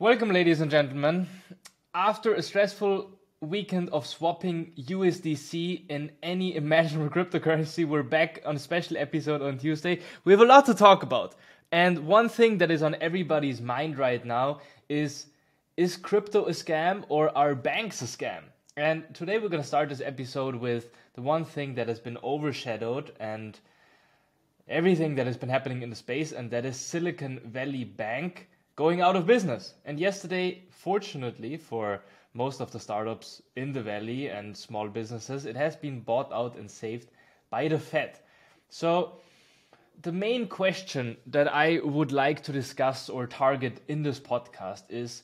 Welcome, ladies and gentlemen. After a stressful weekend of swapping USDC in any imaginable cryptocurrency, we're back on a special episode on Tuesday. We have a lot to talk about. And one thing that is on everybody's mind right now is is crypto a scam or are banks a scam? And today we're going to start this episode with the one thing that has been overshadowed and everything that has been happening in the space, and that is Silicon Valley Bank going out of business. And yesterday, fortunately for most of the startups in the valley and small businesses, it has been bought out and saved by the Fed. So, the main question that I would like to discuss or target in this podcast is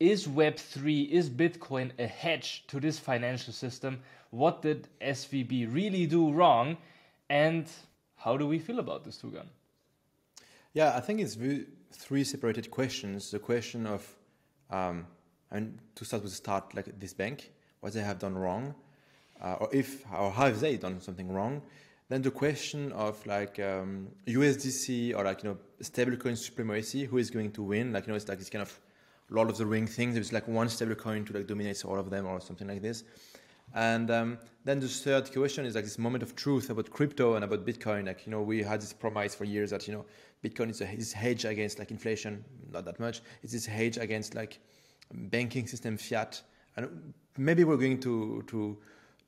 Is Web3, is Bitcoin a hedge to this financial system? What did SVB really do wrong? And how do we feel about this, Tugan? Yeah, I think it's three separated questions. The question of, um, and to start with, the start like this bank, what they have done wrong, uh, or if or have they done something wrong. Then the question of like um, USDC or like you know stablecoin supremacy, who is going to win? Like you know, it's like this kind of Lord of the Ring thing. There's like one stablecoin to like dominate all of them or something like this. And um, then the third question is like this moment of truth about crypto and about Bitcoin. Like, you know, we had this promise for years that, you know, Bitcoin is a is hedge against like inflation, not that much. It's this hedge against like banking system fiat. And maybe we're going to, to,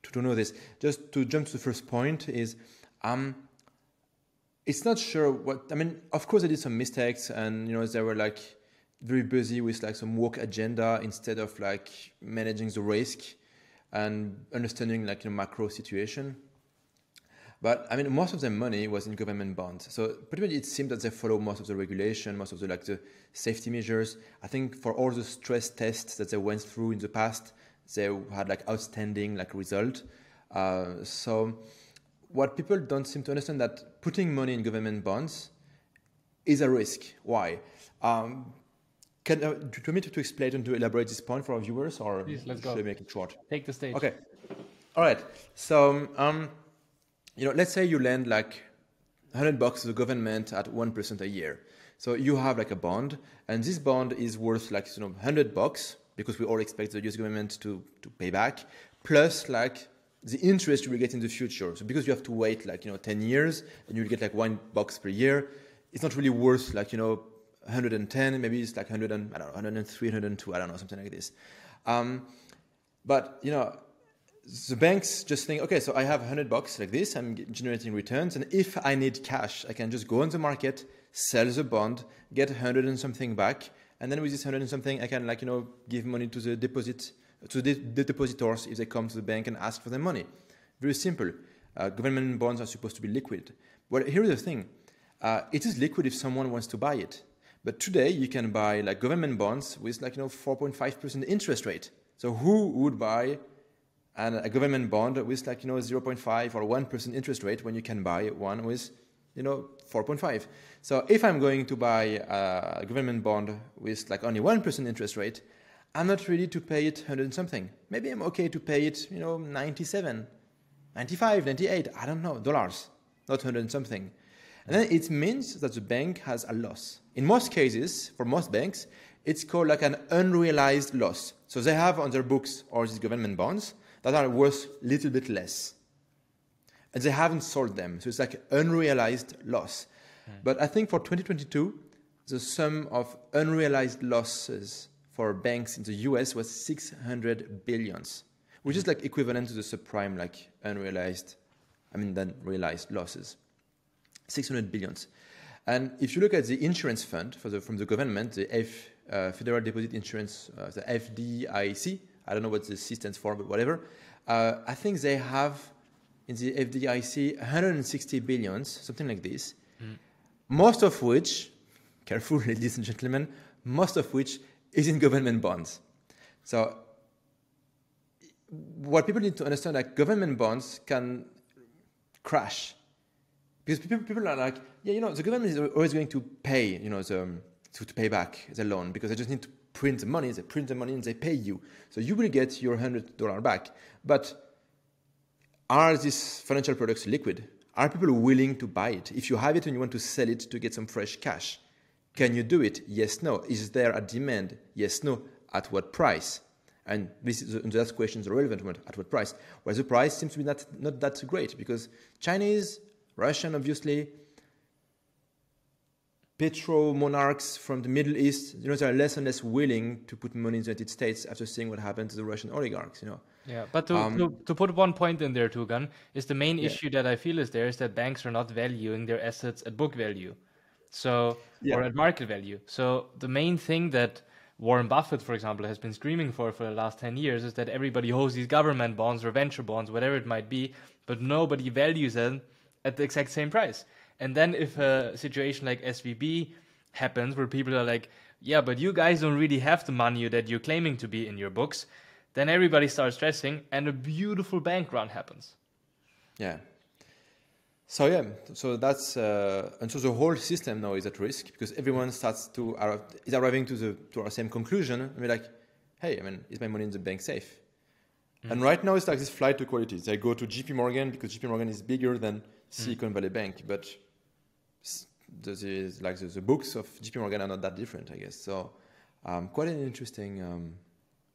to, to know this. Just to jump to the first point is, um, it's not sure what, I mean, of course I did some mistakes and, you know, they were like very busy with like some work agenda instead of like managing the risk and understanding like the macro situation. But I mean, most of their money was in government bonds. So pretty much it seemed that they follow most of the regulation, most of the like the safety measures. I think for all the stress tests that they went through in the past, they had like outstanding like result. Uh, so what people don't seem to understand that putting money in government bonds is a risk. Why? Um, can, uh, do you want me to, explain and to elaborate this point for our viewers, or Please, let's should go. I make it short? Take the stage. Okay. All right. So, um, you know, let's say you lend like 100 bucks to the government at 1% a year. So you have like a bond, and this bond is worth like, you know, 100 bucks because we all expect the US government to, to pay back, plus like the interest you will get in the future. So because you have to wait like, you know, 10 years and you'll get like one box per year, it's not really worth like, you know, 110, maybe it's like 100 and, I don't know, 103, 102, I don't know, something like this. Um, but, you know, the banks just think, okay, so I have 100 bucks like this, I'm generating returns, and if I need cash, I can just go on the market, sell the bond, get 100 and something back, and then with this 100 and something, I can like, you know, give money to the deposit, to the, the depositors if they come to the bank and ask for their money. Very simple. Uh, government bonds are supposed to be liquid. But here's the thing. Uh, it is liquid if someone wants to buy it. But today you can buy like government bonds with like you know 4.5% interest rate. So who would buy an, a government bond with like you know 0.5 or 1% interest rate when you can buy one with you know 4.5? So if I'm going to buy a government bond with like only 1% interest rate, I'm not ready to pay it 100 and something. Maybe I'm okay to pay it you know 97, 95, 98, I don't know, dollars, not 100 and something. And then it means that the bank has a loss. In most cases, for most banks, it's called like an unrealized loss. So they have on their books all these government bonds that are worth a little bit less. And they haven't sold them. So it's like unrealized loss. Hmm. But I think for 2022, the sum of unrealized losses for banks in the US was 600 billions, which is like equivalent to the subprime like unrealized, I mean, then realized losses. 600 billions. And if you look at the insurance fund the, from the government, the F, uh, Federal Deposit Insurance, uh, the FDIC, I don't know what the C stands for, but whatever, uh, I think they have in the FDIC 160 billions, something like this, mm. most of which, careful, ladies and gentlemen, most of which is in government bonds. So, what people need to understand, like government bonds can crash because people, people are like, yeah, you know, the government is always going to pay, you know, the, to, to pay back the loan because they just need to print the money. They print the money and they pay you, so you will get your hundred dollar back. But are these financial products liquid? Are people willing to buy it? If you have it and you want to sell it to get some fresh cash, Can you do it? Yes, no. Is there a demand? Yes, no. At what price? And this is the last question is the relevant one. At what price? Well, the price seems to be not, not that great because Chinese, Russian, obviously, petro monarchs from the Middle East, you know, they are less and less willing to put money in the United States after seeing what happened to the Russian oligarchs, you know. Yeah, but to, um, to, to, put one point in there, Tugan, is the main yeah. issue that I feel is there is that banks are not valuing their assets at book value, so yeah. or at market value. So the main thing that Warren Buffett, for example, has been screaming for for the last ten years is that everybody holds these government bonds or venture bonds, whatever it might be, but nobody values them at the exact same price. And then if a situation like SVB happens where people are like, yeah, but you guys don't really have the money that you're claiming to be in your books, then everybody starts stressing and a beautiful bank run happens. Yeah. So yeah, so that's uh, and so the whole system now is at risk because everyone starts to uh, is arriving to the to our same conclusion. And we're like, hey, I mean, is my money in the bank safe? Mm. And right now it's like this flight to quality. They go to J.P. Morgan because J.P. Morgan is bigger than Silicon. Valley Bank, but the, like the, the, books of JP Morgan are not that different, I guess. So um, quite an interesting. Um,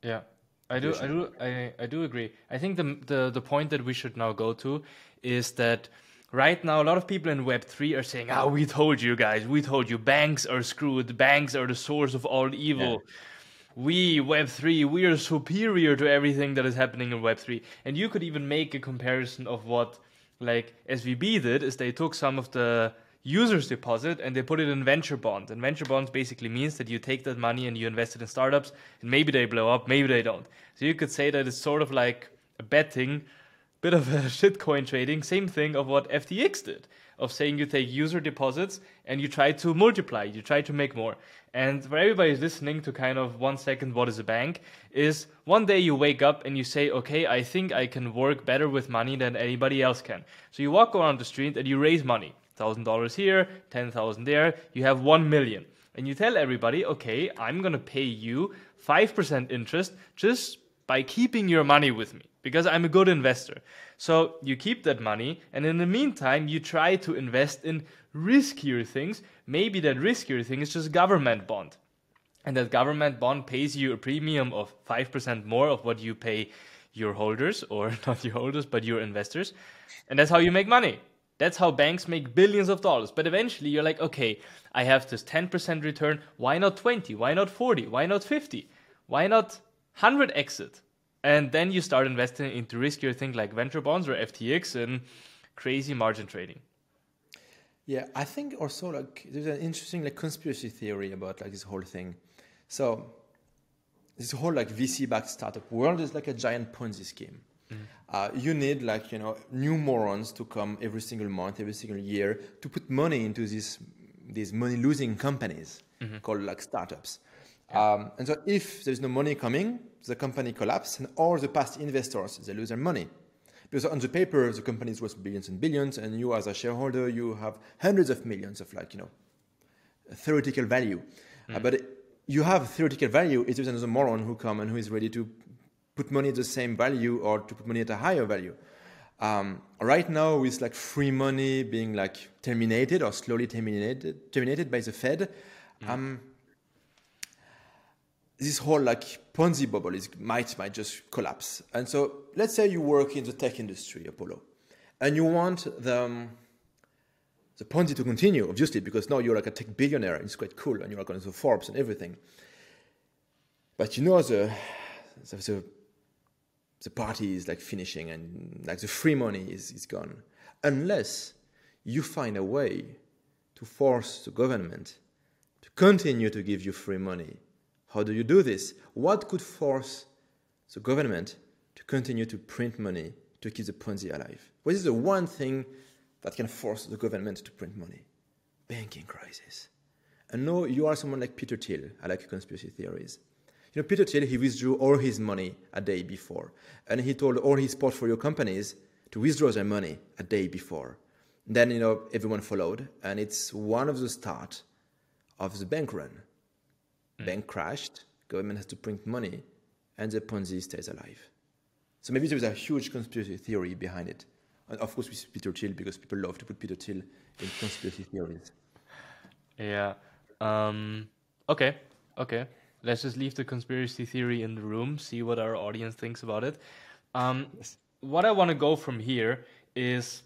yeah, I do, I do, I, I do agree. I think the, the the point that we should now go to is that right now a lot of people in Web three are saying, "Ah, oh, we told you guys, we told you, banks are screwed. Banks are the source of all evil." Yeah. We Web three, we are superior to everything that is happening in Web three, and you could even make a comparison of what like SVB did. Is they took some of the users deposit and they put it in venture bonds. And venture bonds basically means that you take that money and you invest it in startups and maybe they blow up, maybe they don't. So you could say that it's sort of like a betting, bit of a shitcoin trading, same thing of what FTX did. Of saying you take user deposits and you try to multiply, you try to make more. And for everybody listening to kind of one second, what is a bank? Is one day you wake up and you say, okay, I think I can work better with money than anybody else can. So you walk around the street and you raise money $1,000 here, 10,000 there, you have 1 million. And you tell everybody, okay, I'm to pay you 5% interest just by keeping your money with me because I'm a good investor. So you keep that money, and in the meantime, you try to invest in riskier things. Maybe that riskier thing is just government bond. And that government bond pays you a premium of 5% more of what you pay your holders, or not your holders, but your investors. And that's how you make money. That's how banks make billions of dollars. But eventually you're like, okay, I have this 10% return. Why not 20? Why not 40? Why not 50? Why not 100 exit? And then you start investing into riskier things like venture bonds or FTX and crazy margin trading. Yeah, I think also like there's an interesting like conspiracy theory about like this whole thing. So this whole like VC backed startup world is like a giant Ponzi scheme. Mm. Uh, you need like you know new morons to come every single month, every single year to put money into these these money losing companies mm-hmm. called like startups. Yeah. Um, and so if there's no money coming, the company collapses, and all the past investors they lose their money. Because on the paper, the company is worth billions and billions, and you as a shareholder, you have hundreds of millions of like you know theoretical value. Mm. Uh, but you have theoretical value if there's another moron who come and who is ready to put money at the same value or to put money at a higher value. Um, right now, with like free money being like terminated or slowly terminated terminated by the Fed, mm. um, this whole like Ponzi bubble is might might just collapse. And so, let's say you work in the tech industry, Apollo, and you want the um, the Ponzi to continue, obviously, because now you're like a tech billionaire. And it's quite cool, and you're like on the Forbes and everything. But you know the the, the the party is like finishing and like the free money is, is gone. Unless you find a way to force the government to continue to give you free money. How do you do this? What could force the government to continue to print money to keep the Ponzi alive? What is the one thing that can force the government to print money? Banking crisis. And no, you are someone like Peter Thiel. I like conspiracy theories. You know, Peter Thiel, he withdrew all his money a day before. And he told all his portfolio companies to withdraw their money a day before. Then, you know, everyone followed. And it's one of the start of the bank run. Mm. Bank crashed, government has to print money, and the Ponzi stays alive. So maybe there's a huge conspiracy theory behind it. And of course, with Peter Thiel, because people love to put Peter Thiel in conspiracy theories. Yeah. Um, okay, okay. Let's just leave the conspiracy theory in the room, see what our audience thinks about it. Um, what I want to go from here is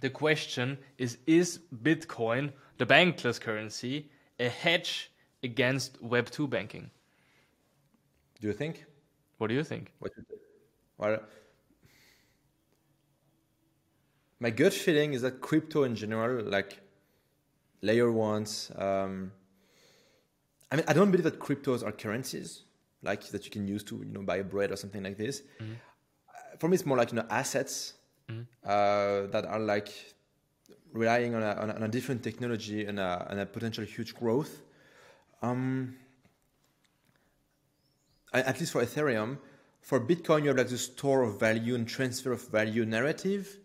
the question is is Bitcoin, the bankless currency, a hedge against Web 2 banking? Do you think? What do you think? What you think? Well, my gut feeling is that crypto in general, like layer ones, um, I mean, I don't believe that cryptos are currencies, like that you can use to you know buy bread or something like this. Mm-hmm. For me, it's more like you know assets mm-hmm. uh, that are like relying on a, on a, on a different technology and a, and a, potential huge growth. Um, at least for Ethereum, for Bitcoin, you have like the store of value and transfer of value narrative.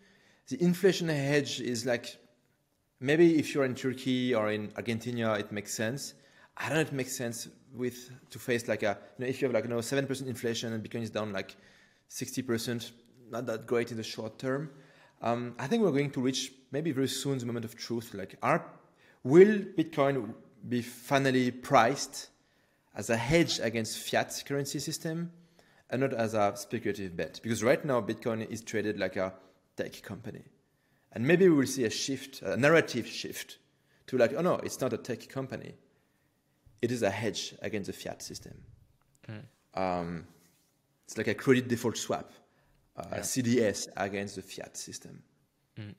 The inflation hedge is like maybe if you're in Turkey or in Argentina, it makes sense. I don't know if it makes sense with to face like a you know if you have like you know seven percent inflation and Bitcoin is down like sixty percent, not that great in the short term. Um, I think we're going to reach maybe very soon the moment of truth. Like, are will Bitcoin be finally priced as a hedge against fiat currency system and not as a speculative bet? Because right now Bitcoin is traded like a tech company, and maybe we will see a shift, a narrative shift to like, oh no, it's not a tech company it is a hedge against the fiat system. Mm. Um, it's like a credit default swap, uh, yeah. CDS against the fiat system. Mm.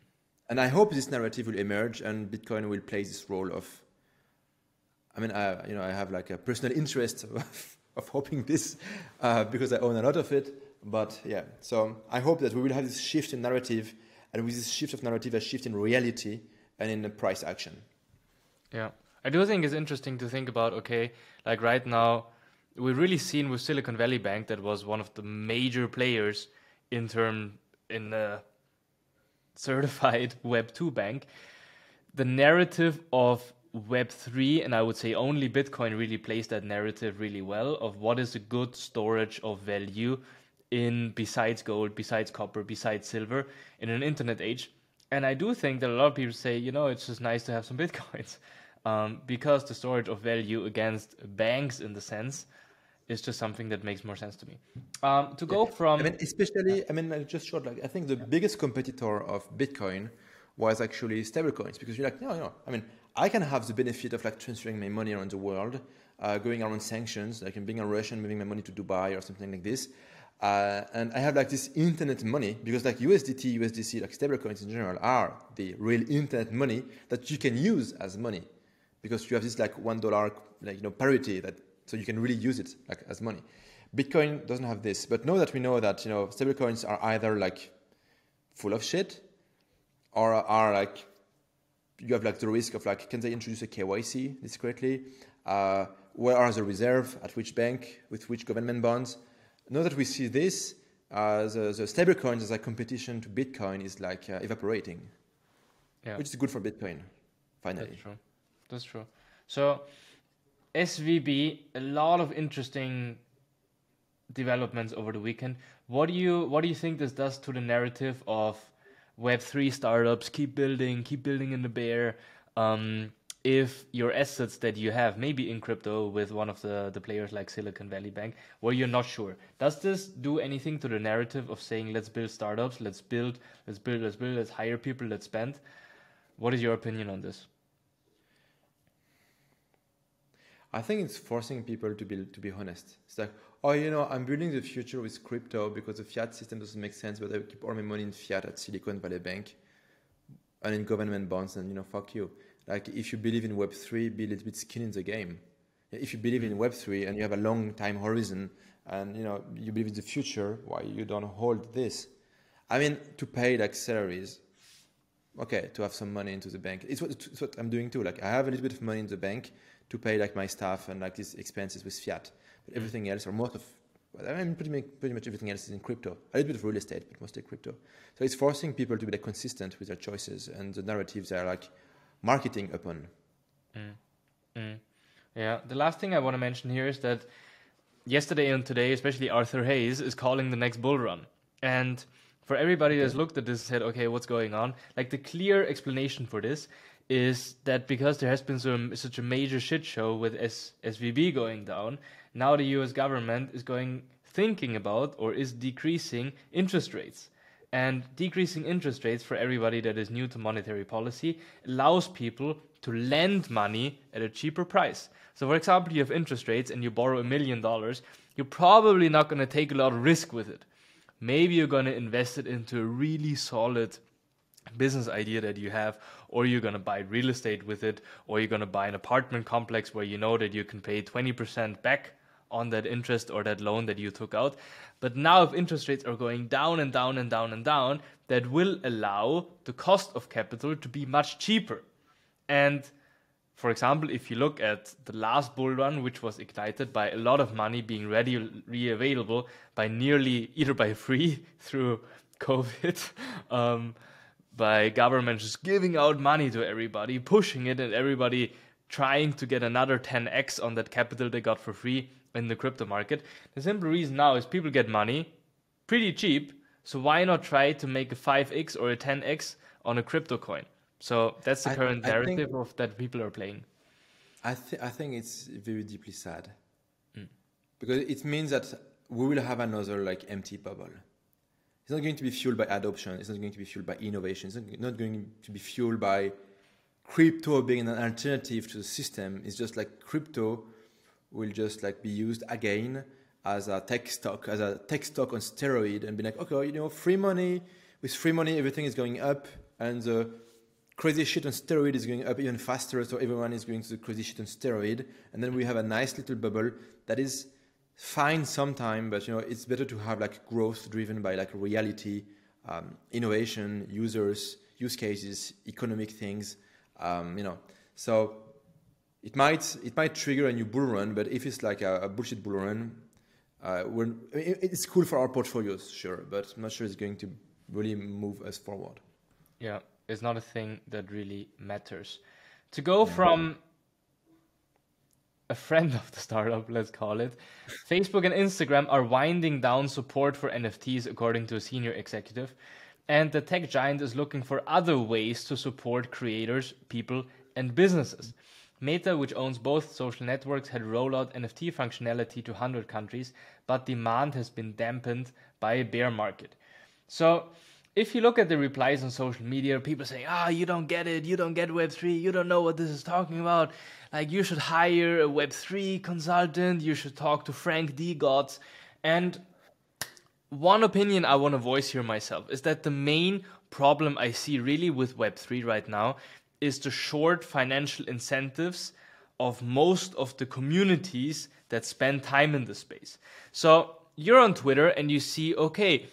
And I hope this narrative will emerge and Bitcoin will play this role of. I mean, I, you know, I have like a personal interest of, of hoping this uh, because I own a lot of it. But yeah, so I hope that we will have this shift in narrative, and with this shift of narrative, a shift in reality and in the price action. Yeah. I do think it's interesting to think about. Okay, like right now, we've really seen with Silicon Valley Bank that was one of the major players in term in the certified Web two bank. The narrative of Web three, and I would say only Bitcoin really plays that narrative really well of what is a good storage of value in besides gold, besides copper, besides silver in an internet age. And I do think that a lot of people say, you know, it's just nice to have some bitcoins um, because the storage of value against banks in the sense is just something that makes more sense to me. Um, to go yeah. from, I mean, especially, I mean, just short, like I think the biggest competitor of Bitcoin was actually stablecoins because you're like, no, no, I mean, I can have the benefit of like transferring my money around the world, uh, going around sanctions, like being a Russian, moving my money to Dubai or something like this. Uh, and I have like this internet money because like USDT, USDC, like stablecoins in general are the real internet money that you can use as money because you have this like one dollar like you know parity that so you can really use it like as money. Bitcoin doesn't have this, but now that we know that you know stablecoins are either like full of shit or are like you have like the risk of like can they introduce a KYC discreetly? Uh, where are the reserve at which bank with which government bonds? Now that we see this uh, the, the stablecoins as a competition to Bitcoin is like uh, evaporating, yeah. which is good for Bitcoin. Finally, that's true. that's true. So SVB, a lot of interesting developments over the weekend. What do you what do you think this does to the narrative of Web three startups? Keep building, keep building in the bear. Um, if your assets that you have, maybe in crypto with one of the, the players like Silicon Valley Bank, where you're not sure, does this do anything to the narrative of saying let's build startups, let's build, let's build, let's build, let's hire people, let's spend? What is your opinion on this? I think it's forcing people to be to be honest. It's like, oh, you know, I'm building the future with crypto because the fiat system doesn't make sense, but I keep all my money in fiat at Silicon Valley Bank and in government bonds, and you know, fuck you. Like, if you believe in Web three, be a little bit skin in the game. If you believe in mm. Web three and you have a long time horizon, and you know, you believe in the future, why you don't hold this? I mean, to pay like salaries, okay, to have some money into the bank. It's what, it's what I'm doing too. Like, I have a little bit of money in the bank to pay like my staff and like these expenses with fiat. But everything else, or most of, I mean, pretty much, pretty much everything else is in crypto. A little bit of real estate, but mostly crypto. So it's forcing people to be like consistent with their choices and the narratives they are like marketing upon. Mm. Mm. Yeah. The last thing I want to mention here is that yesterday and today, especially Arthur Hayes is calling the next bull run. And for everybody that's looked at this and said, okay, what's going on? Like the clear explanation for this is that because there has been some, such a major shit show with S- SVB going down, now the US government is going thinking about or is decreasing interest rates. And decreasing interest rates for everybody that is new to monetary policy allows people to lend money at a cheaper price. So, for example, you have interest rates and you borrow a million dollars, you're probably not going to take a lot of risk with it. Maybe you're going to invest it into a really solid business idea that you have, or you're going to buy real estate with it, or you're going to buy an apartment complex where you know that you can pay 20% back on that interest or that loan that you took out. But now, if interest rates are going down and down and down and down, that will allow the cost of capital to be much cheaper. And for example, if you look at the last bull run, which was ignited by a lot of money being readily available by nearly either by free through COVID, um, by government just giving out money to everybody, pushing it, and everybody trying to get another 10x on that capital they got for free in the crypto market. The simple reason now is people get money pretty cheap, so why not try to make a 5x or a 10x on a crypto coin? So that's the I- current I think- narrative of that people are playing. I, th- I think it's very deeply sad Hmm. because it means that we will have another like empty bubble. It's not going to be fueled by adoption. It's not going to be fueled by innovation. It's not going to be fueled by crypto being an alternative to the system. It's just like crypto will just like be used again as a tech stock, as a tech stock on steroid, and be like, okay, you know, free money. With free money, everything is going up, and the crazy shit on steroid is going up even faster. So everyone is going to the crazy shit on steroid, and then we have a nice little bubble that is fine sometime, but you know, it's better to have like growth driven by like reality, um, innovation, users, use cases, economic things. Um, you know, so it might it might trigger a new bull run, but if it's like a, a bullshit bull run, uh, we're, I mean, it- it's cool for our portfolios, sure, but I'm not sure it's going to really move us forward. Yeah, it's not a thing that really matters. To go from a friend of the startup, let's call it, Facebook and Instagram are winding down support for NFTs, according to a senior executive. And the tech giant is looking for other ways to support creators, people, and businesses. Meta, which owns both social networks, had rolled out NFT functionality to 100 countries, but demand has been dampened by a bear market. So, if you look at the replies on social media, people say, "Ah, you don't get it. You don't get Web3. You don't know what this is talking about. Like, you should hire a Web3 consultant. You should talk to Frank DeGods." And one opinion I want to voice here myself is that the main problem I see really with Web3 right now is the short financial incentives of most of the communities that spend time in the space. So you're on Twitter and you see, okay,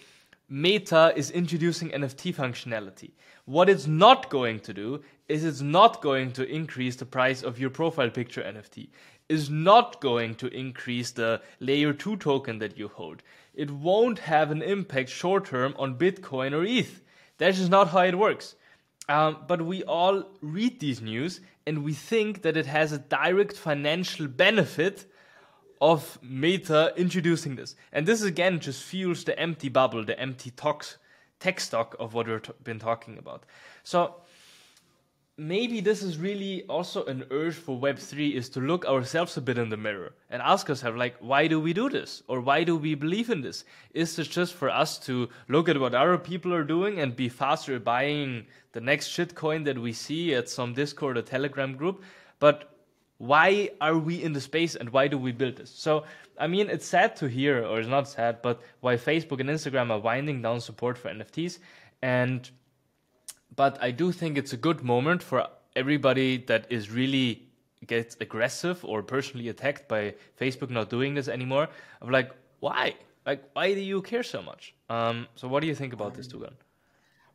Meta is introducing NFT functionality. What it's not going to do is it's not going to increase the price of your profile picture NFT. Is not going to increase the layer 2 token that you hold. It won't have an impact short term on Bitcoin or ETH. That's just not how it works. Um, but we all read these news and we think that it has a direct financial benefit of Meta introducing this. And this again just fuels the empty bubble, the empty talks, tech stock of what we've been talking about. So maybe this is really also an urge for Web3 is to look ourselves a bit in the mirror and ask ourselves, like, why do we do this? Or why do we believe in this? Is this just for us to look at what other people are doing and be faster buying the next shitcoin that we see at some Discord or Telegram group? But why are we in the space and why do we build this? So, I mean, it's sad to hear, or it's not sad, but why Facebook and Instagram are winding down support for NFTs. And but I do think it's a good moment for everybody that is really gets aggressive or personally attacked by Facebook not doing this anymore. Of like, why? Like, why do you care so much? Um, so, what do you think about this, Tugan?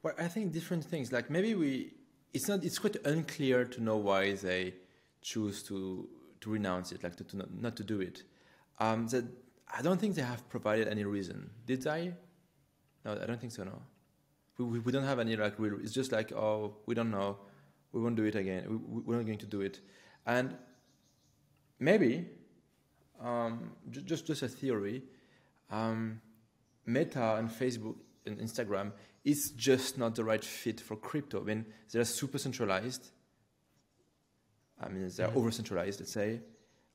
Well, I think different things. Like maybe we, it's not. It's quite unclear to know why they choose to to renounce it, like to, to not, not to do it. Um, that I don't think they have provided any reason. Did they? No, I don't think so. No, we, we, don't have any like real. It's just like oh, we don't know. We won't do it again. We, we- we're not going to do it, and maybe um, ju- just just a theory. Um, Meta and Facebook and Instagram is just not the right fit for crypto. I mean, they're super centralized. I mean, they're mm-hmm. over centralized, let's say.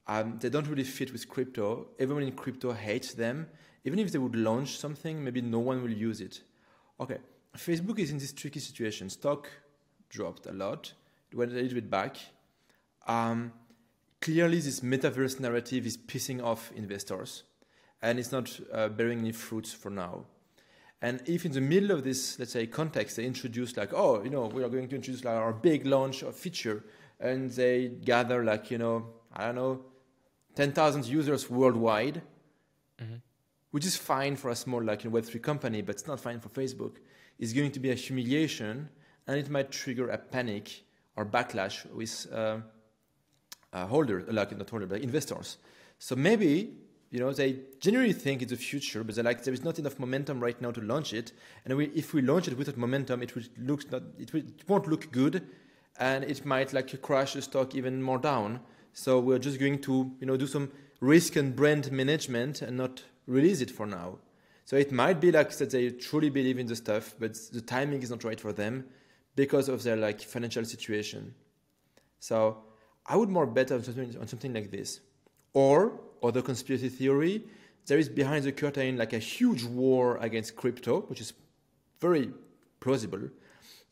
Um, they don't really fit with crypto. Everyone in crypto hates them. Even if they would launch something, maybe no one will use it. Okay, Facebook is in this tricky situation. Stock dropped a lot, it went a little bit back. Um, clearly, this metaverse narrative is pissing off investors, and it's not uh, bearing any fruits for now. And if in the middle of this, let's say, context, they introduce like, oh, you know, we are going to introduce like our big launch of feature, and they gather like, you know, I don't know, 10,000 users worldwide, mm-hmm. which is fine for a small like Web3 company, but it's not fine for Facebook, is going to be a humiliation and it might trigger a panic or backlash with uh, uh, holders, like not holders, but investors. So maybe you know they generally think it's the future, but they're like there is not enough momentum right now to launch it. And we, if we launch it without momentum, it will look not it, will, it won't look good, and it might like crash the stock even more down. So we're just going to you know do some risk and brand management and not release it for now. So it might be like that they truly believe in the stuff, but the timing is not right for them because of their like financial situation. So I would more bet on something, on something like this. Or other conspiracy theory, there is behind the curtain like a huge war against crypto, which is very plausible.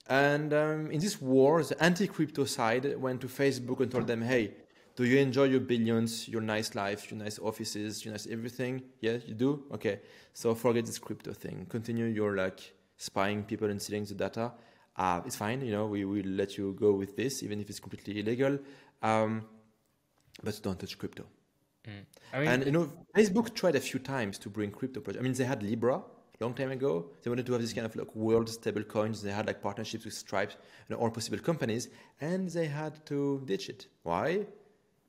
And um, in this war, the anti-crypto side went to Facebook and told them, "Hey, do you enjoy your billions, your nice life, your nice offices, your nice everything? Yeah, you do. Okay, so forget this crypto thing. Continue your like spying people and stealing the data. Uh, it's fine. You know, we will let you go with this, even if it's completely illegal. Um, but don't touch crypto. Mm. I mean, and you know, Facebook tried a few times to bring crypto projects. I mean, they had Libra long time ago. They wanted to have this kind of like world stable coins. They had like partnerships with Stripe and all possible companies, and they had to ditch it. Why?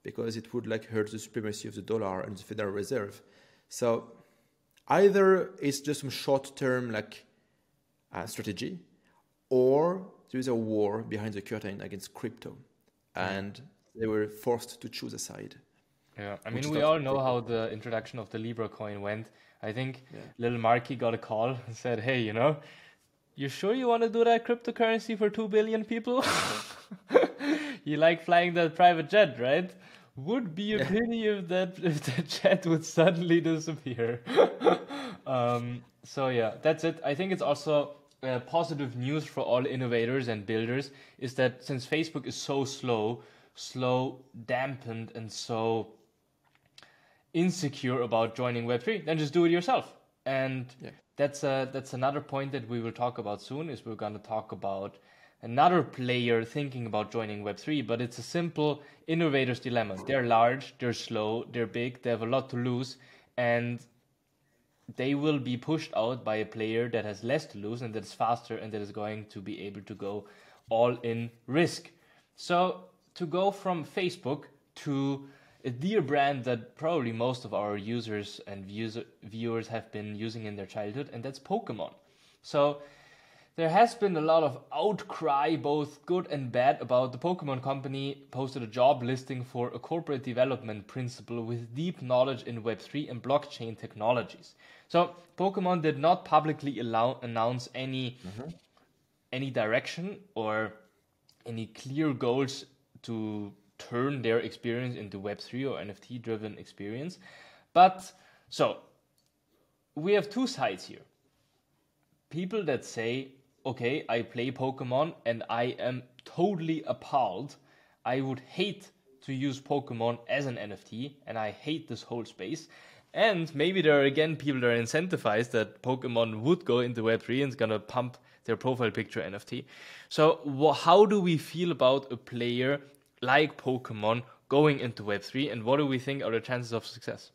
Because it would like hurt the supremacy of the dollar and the Federal Reserve. So either it's just some short-term like uh, strategy, or there is a war behind the curtain against crypto, and they were forced to choose a side. Yeah, I mean, we all know how the introduction of the Libra coin went. I think yeah. little Marky got a call and said, "Hey, you know, you sure you want to do that cryptocurrency for two billion people? you like flying that private jet, right? Would be a pity if that if that jet would suddenly disappear. um, so yeah, that's it. I think it's also uh, positive news for all innovators and builders is that since Facebook is so slow, slow, dampened, and so insecure about joining Web3, then just do it yourself. And yeah. that's uh, that's another point that we will talk about soon. Is we're gonna talk about another player thinking about joining Web3, but it's a simple innovator's dilemma. They're large, they're slow, they're big, they have a lot to lose, and they will be pushed out by a player that has less to lose and that is faster and that is going to be able to go all in risk. So, to go from Facebook to a dear brand that probably most of our users and viewers have been using in their childhood, and that's Pokemon. So, there has been a lot of outcry, both good and bad, about the Pokemon Company posted a job listing for a corporate development principal with deep knowledge in Web3 and blockchain technologies. So Pokemon did not publicly allow, announce any mm-hmm. any direction or any clear goals to turn their experience into Web3 or NFT driven experience. But so we have two sides here. People that say okay, I play Pokemon and I am totally appalled. I would hate to use Pokemon as an NFT and I hate this whole space. And maybe there are again people that are incentivized that Pokemon would go into Web3 and is gonna pump their profile picture NFT. So, wh- how do we feel about a player like Pokemon going into Web3 and what do we think are the chances of success?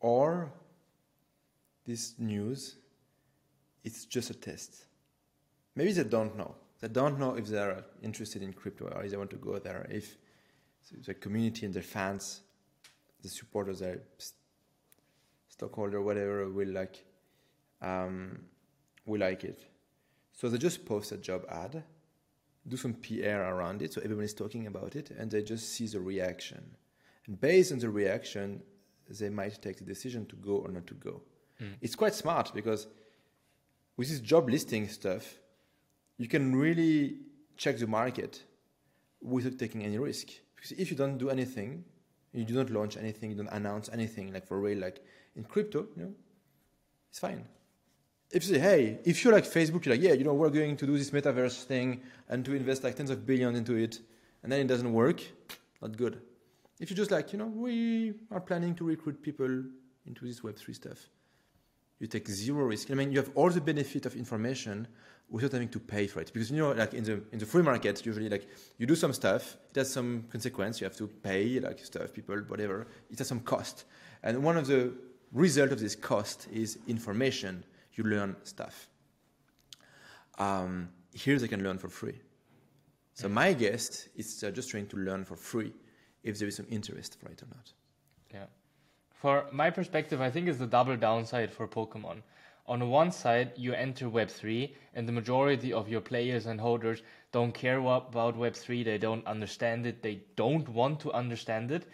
Or this news, it's just a test. Maybe they don't know. They don't know if they're interested in crypto or if they want to go there. If the community and their fans, the supporters, their stockholder, whatever, will like, um, will like it. So they just post a job ad, do some PR around it, so everyone is talking about it, and they just see the reaction. And based on the reaction, they might take the decision to go or not to go. Mm. It's quite smart because with this job listing stuff, you can really check the market without taking any risk. Because if you don't do anything, you do not launch anything, you don't announce anything, like for real, like in crypto, you know, it's fine. If you say, hey, if you're like Facebook, you're like, yeah, you know, we're going to do this metaverse thing and to invest like tens of billions into it, and then it doesn't work, not good. If you're just like, you know, we are planning to recruit people into this Web3 stuff, you take zero risk. I mean, you have all the benefit of information without having to pay for it. Because you know, like in the in the free market, usually like you do some stuff, it has some consequence. You have to pay like stuff, people, whatever. It has some cost, and one of the result of this cost is information. You learn stuff. Um, here they can learn for free. So my guess is uh, just trying to learn for free if there is some interest for it or not. Yeah. For my perspective, I think it's the double downside for Pokemon. On one side, you enter Web3, and the majority of your players and holders don't care about Web3, they don't understand it, they don't want to understand it.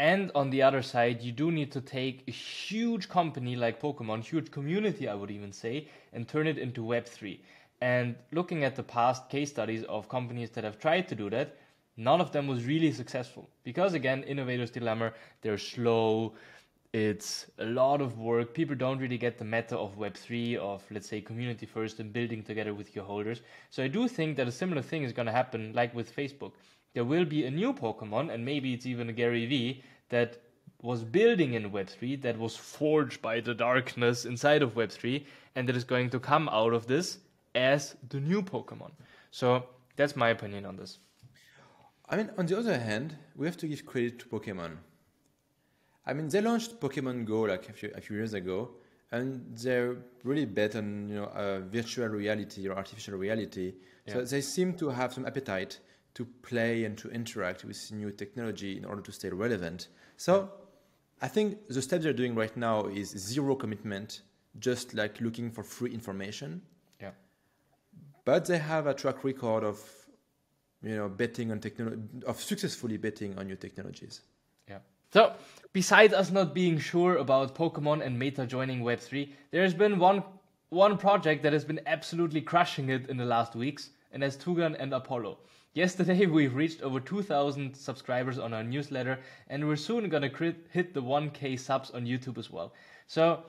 And on the other side, you do need to take a huge company like Pokemon, huge community, I would even say, and turn it into Web3. And looking at the past case studies of companies that have tried to do that, none of them was really successful. Because again, innovators dilemma, they're slow, it's a lot of work. People don't really get the meta of Web3, of let's say community first and building together with your holders. So I do think that a similar thing is going to happen like with Facebook. There will be a new Pokemon, and maybe it's even a Gary Vee that was building in Web3, that was forged by the darkness inside of Web3, and that is going to come out of this as the new Pokemon. So that's my opinion on this. I mean, on the other hand, we have to give credit to Pokemon. I mean, they launched Pokemon Go like a few, a few years ago, and they're really bet on you know uh, virtual reality or artificial reality. So they seem to have some appetite to play and to interact with new technology in order to stay relevant. So I think the step they're doing right now is zero commitment, just like looking for free information. Yeah. But they have a track record of you know betting on technology, of successfully betting on new technologies. So, besides us not being sure about Pokemon and Meta joining Web3, there's been one one project that has been absolutely crushing it in the last weeks, and that's Tugan and Apollo. Yesterday, we've reached over 2,000 subscribers on our newsletter, and we're soon gonna crit- hit the 1K subs on YouTube as well. So,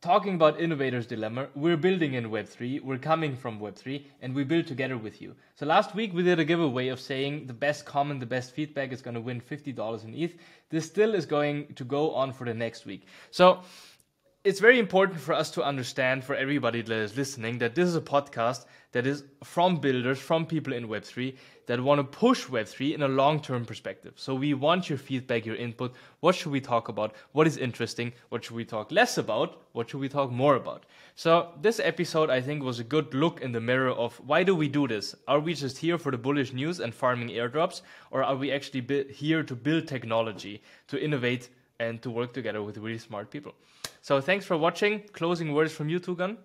talking about innovators dilemma we're building in web3 we're coming from web3 and we build together with you. So last week we did a giveaway of saying the best comment the best feedback is going to win $50 in eth. This still is going to go on for the next week. So it's very important for us to understand for everybody that is listening that this is a podcast that is from builders from people in web3 that want to push web3 in a long-term perspective. So we want your feedback your input. What should we talk about? What is interesting? What should we talk less about? What should we talk more about? So this episode i think was a good look in the mirror of why do we do this? Are we just here for the bullish news and farming airdrops or are we actually here to build technology to innovate and to work together with really smart people so thanks for watching. Closing words from you, Tugan.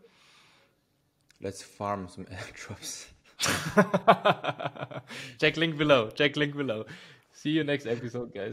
Let's farm some airdrops. Check link below. Check link below. See you next episode, guys.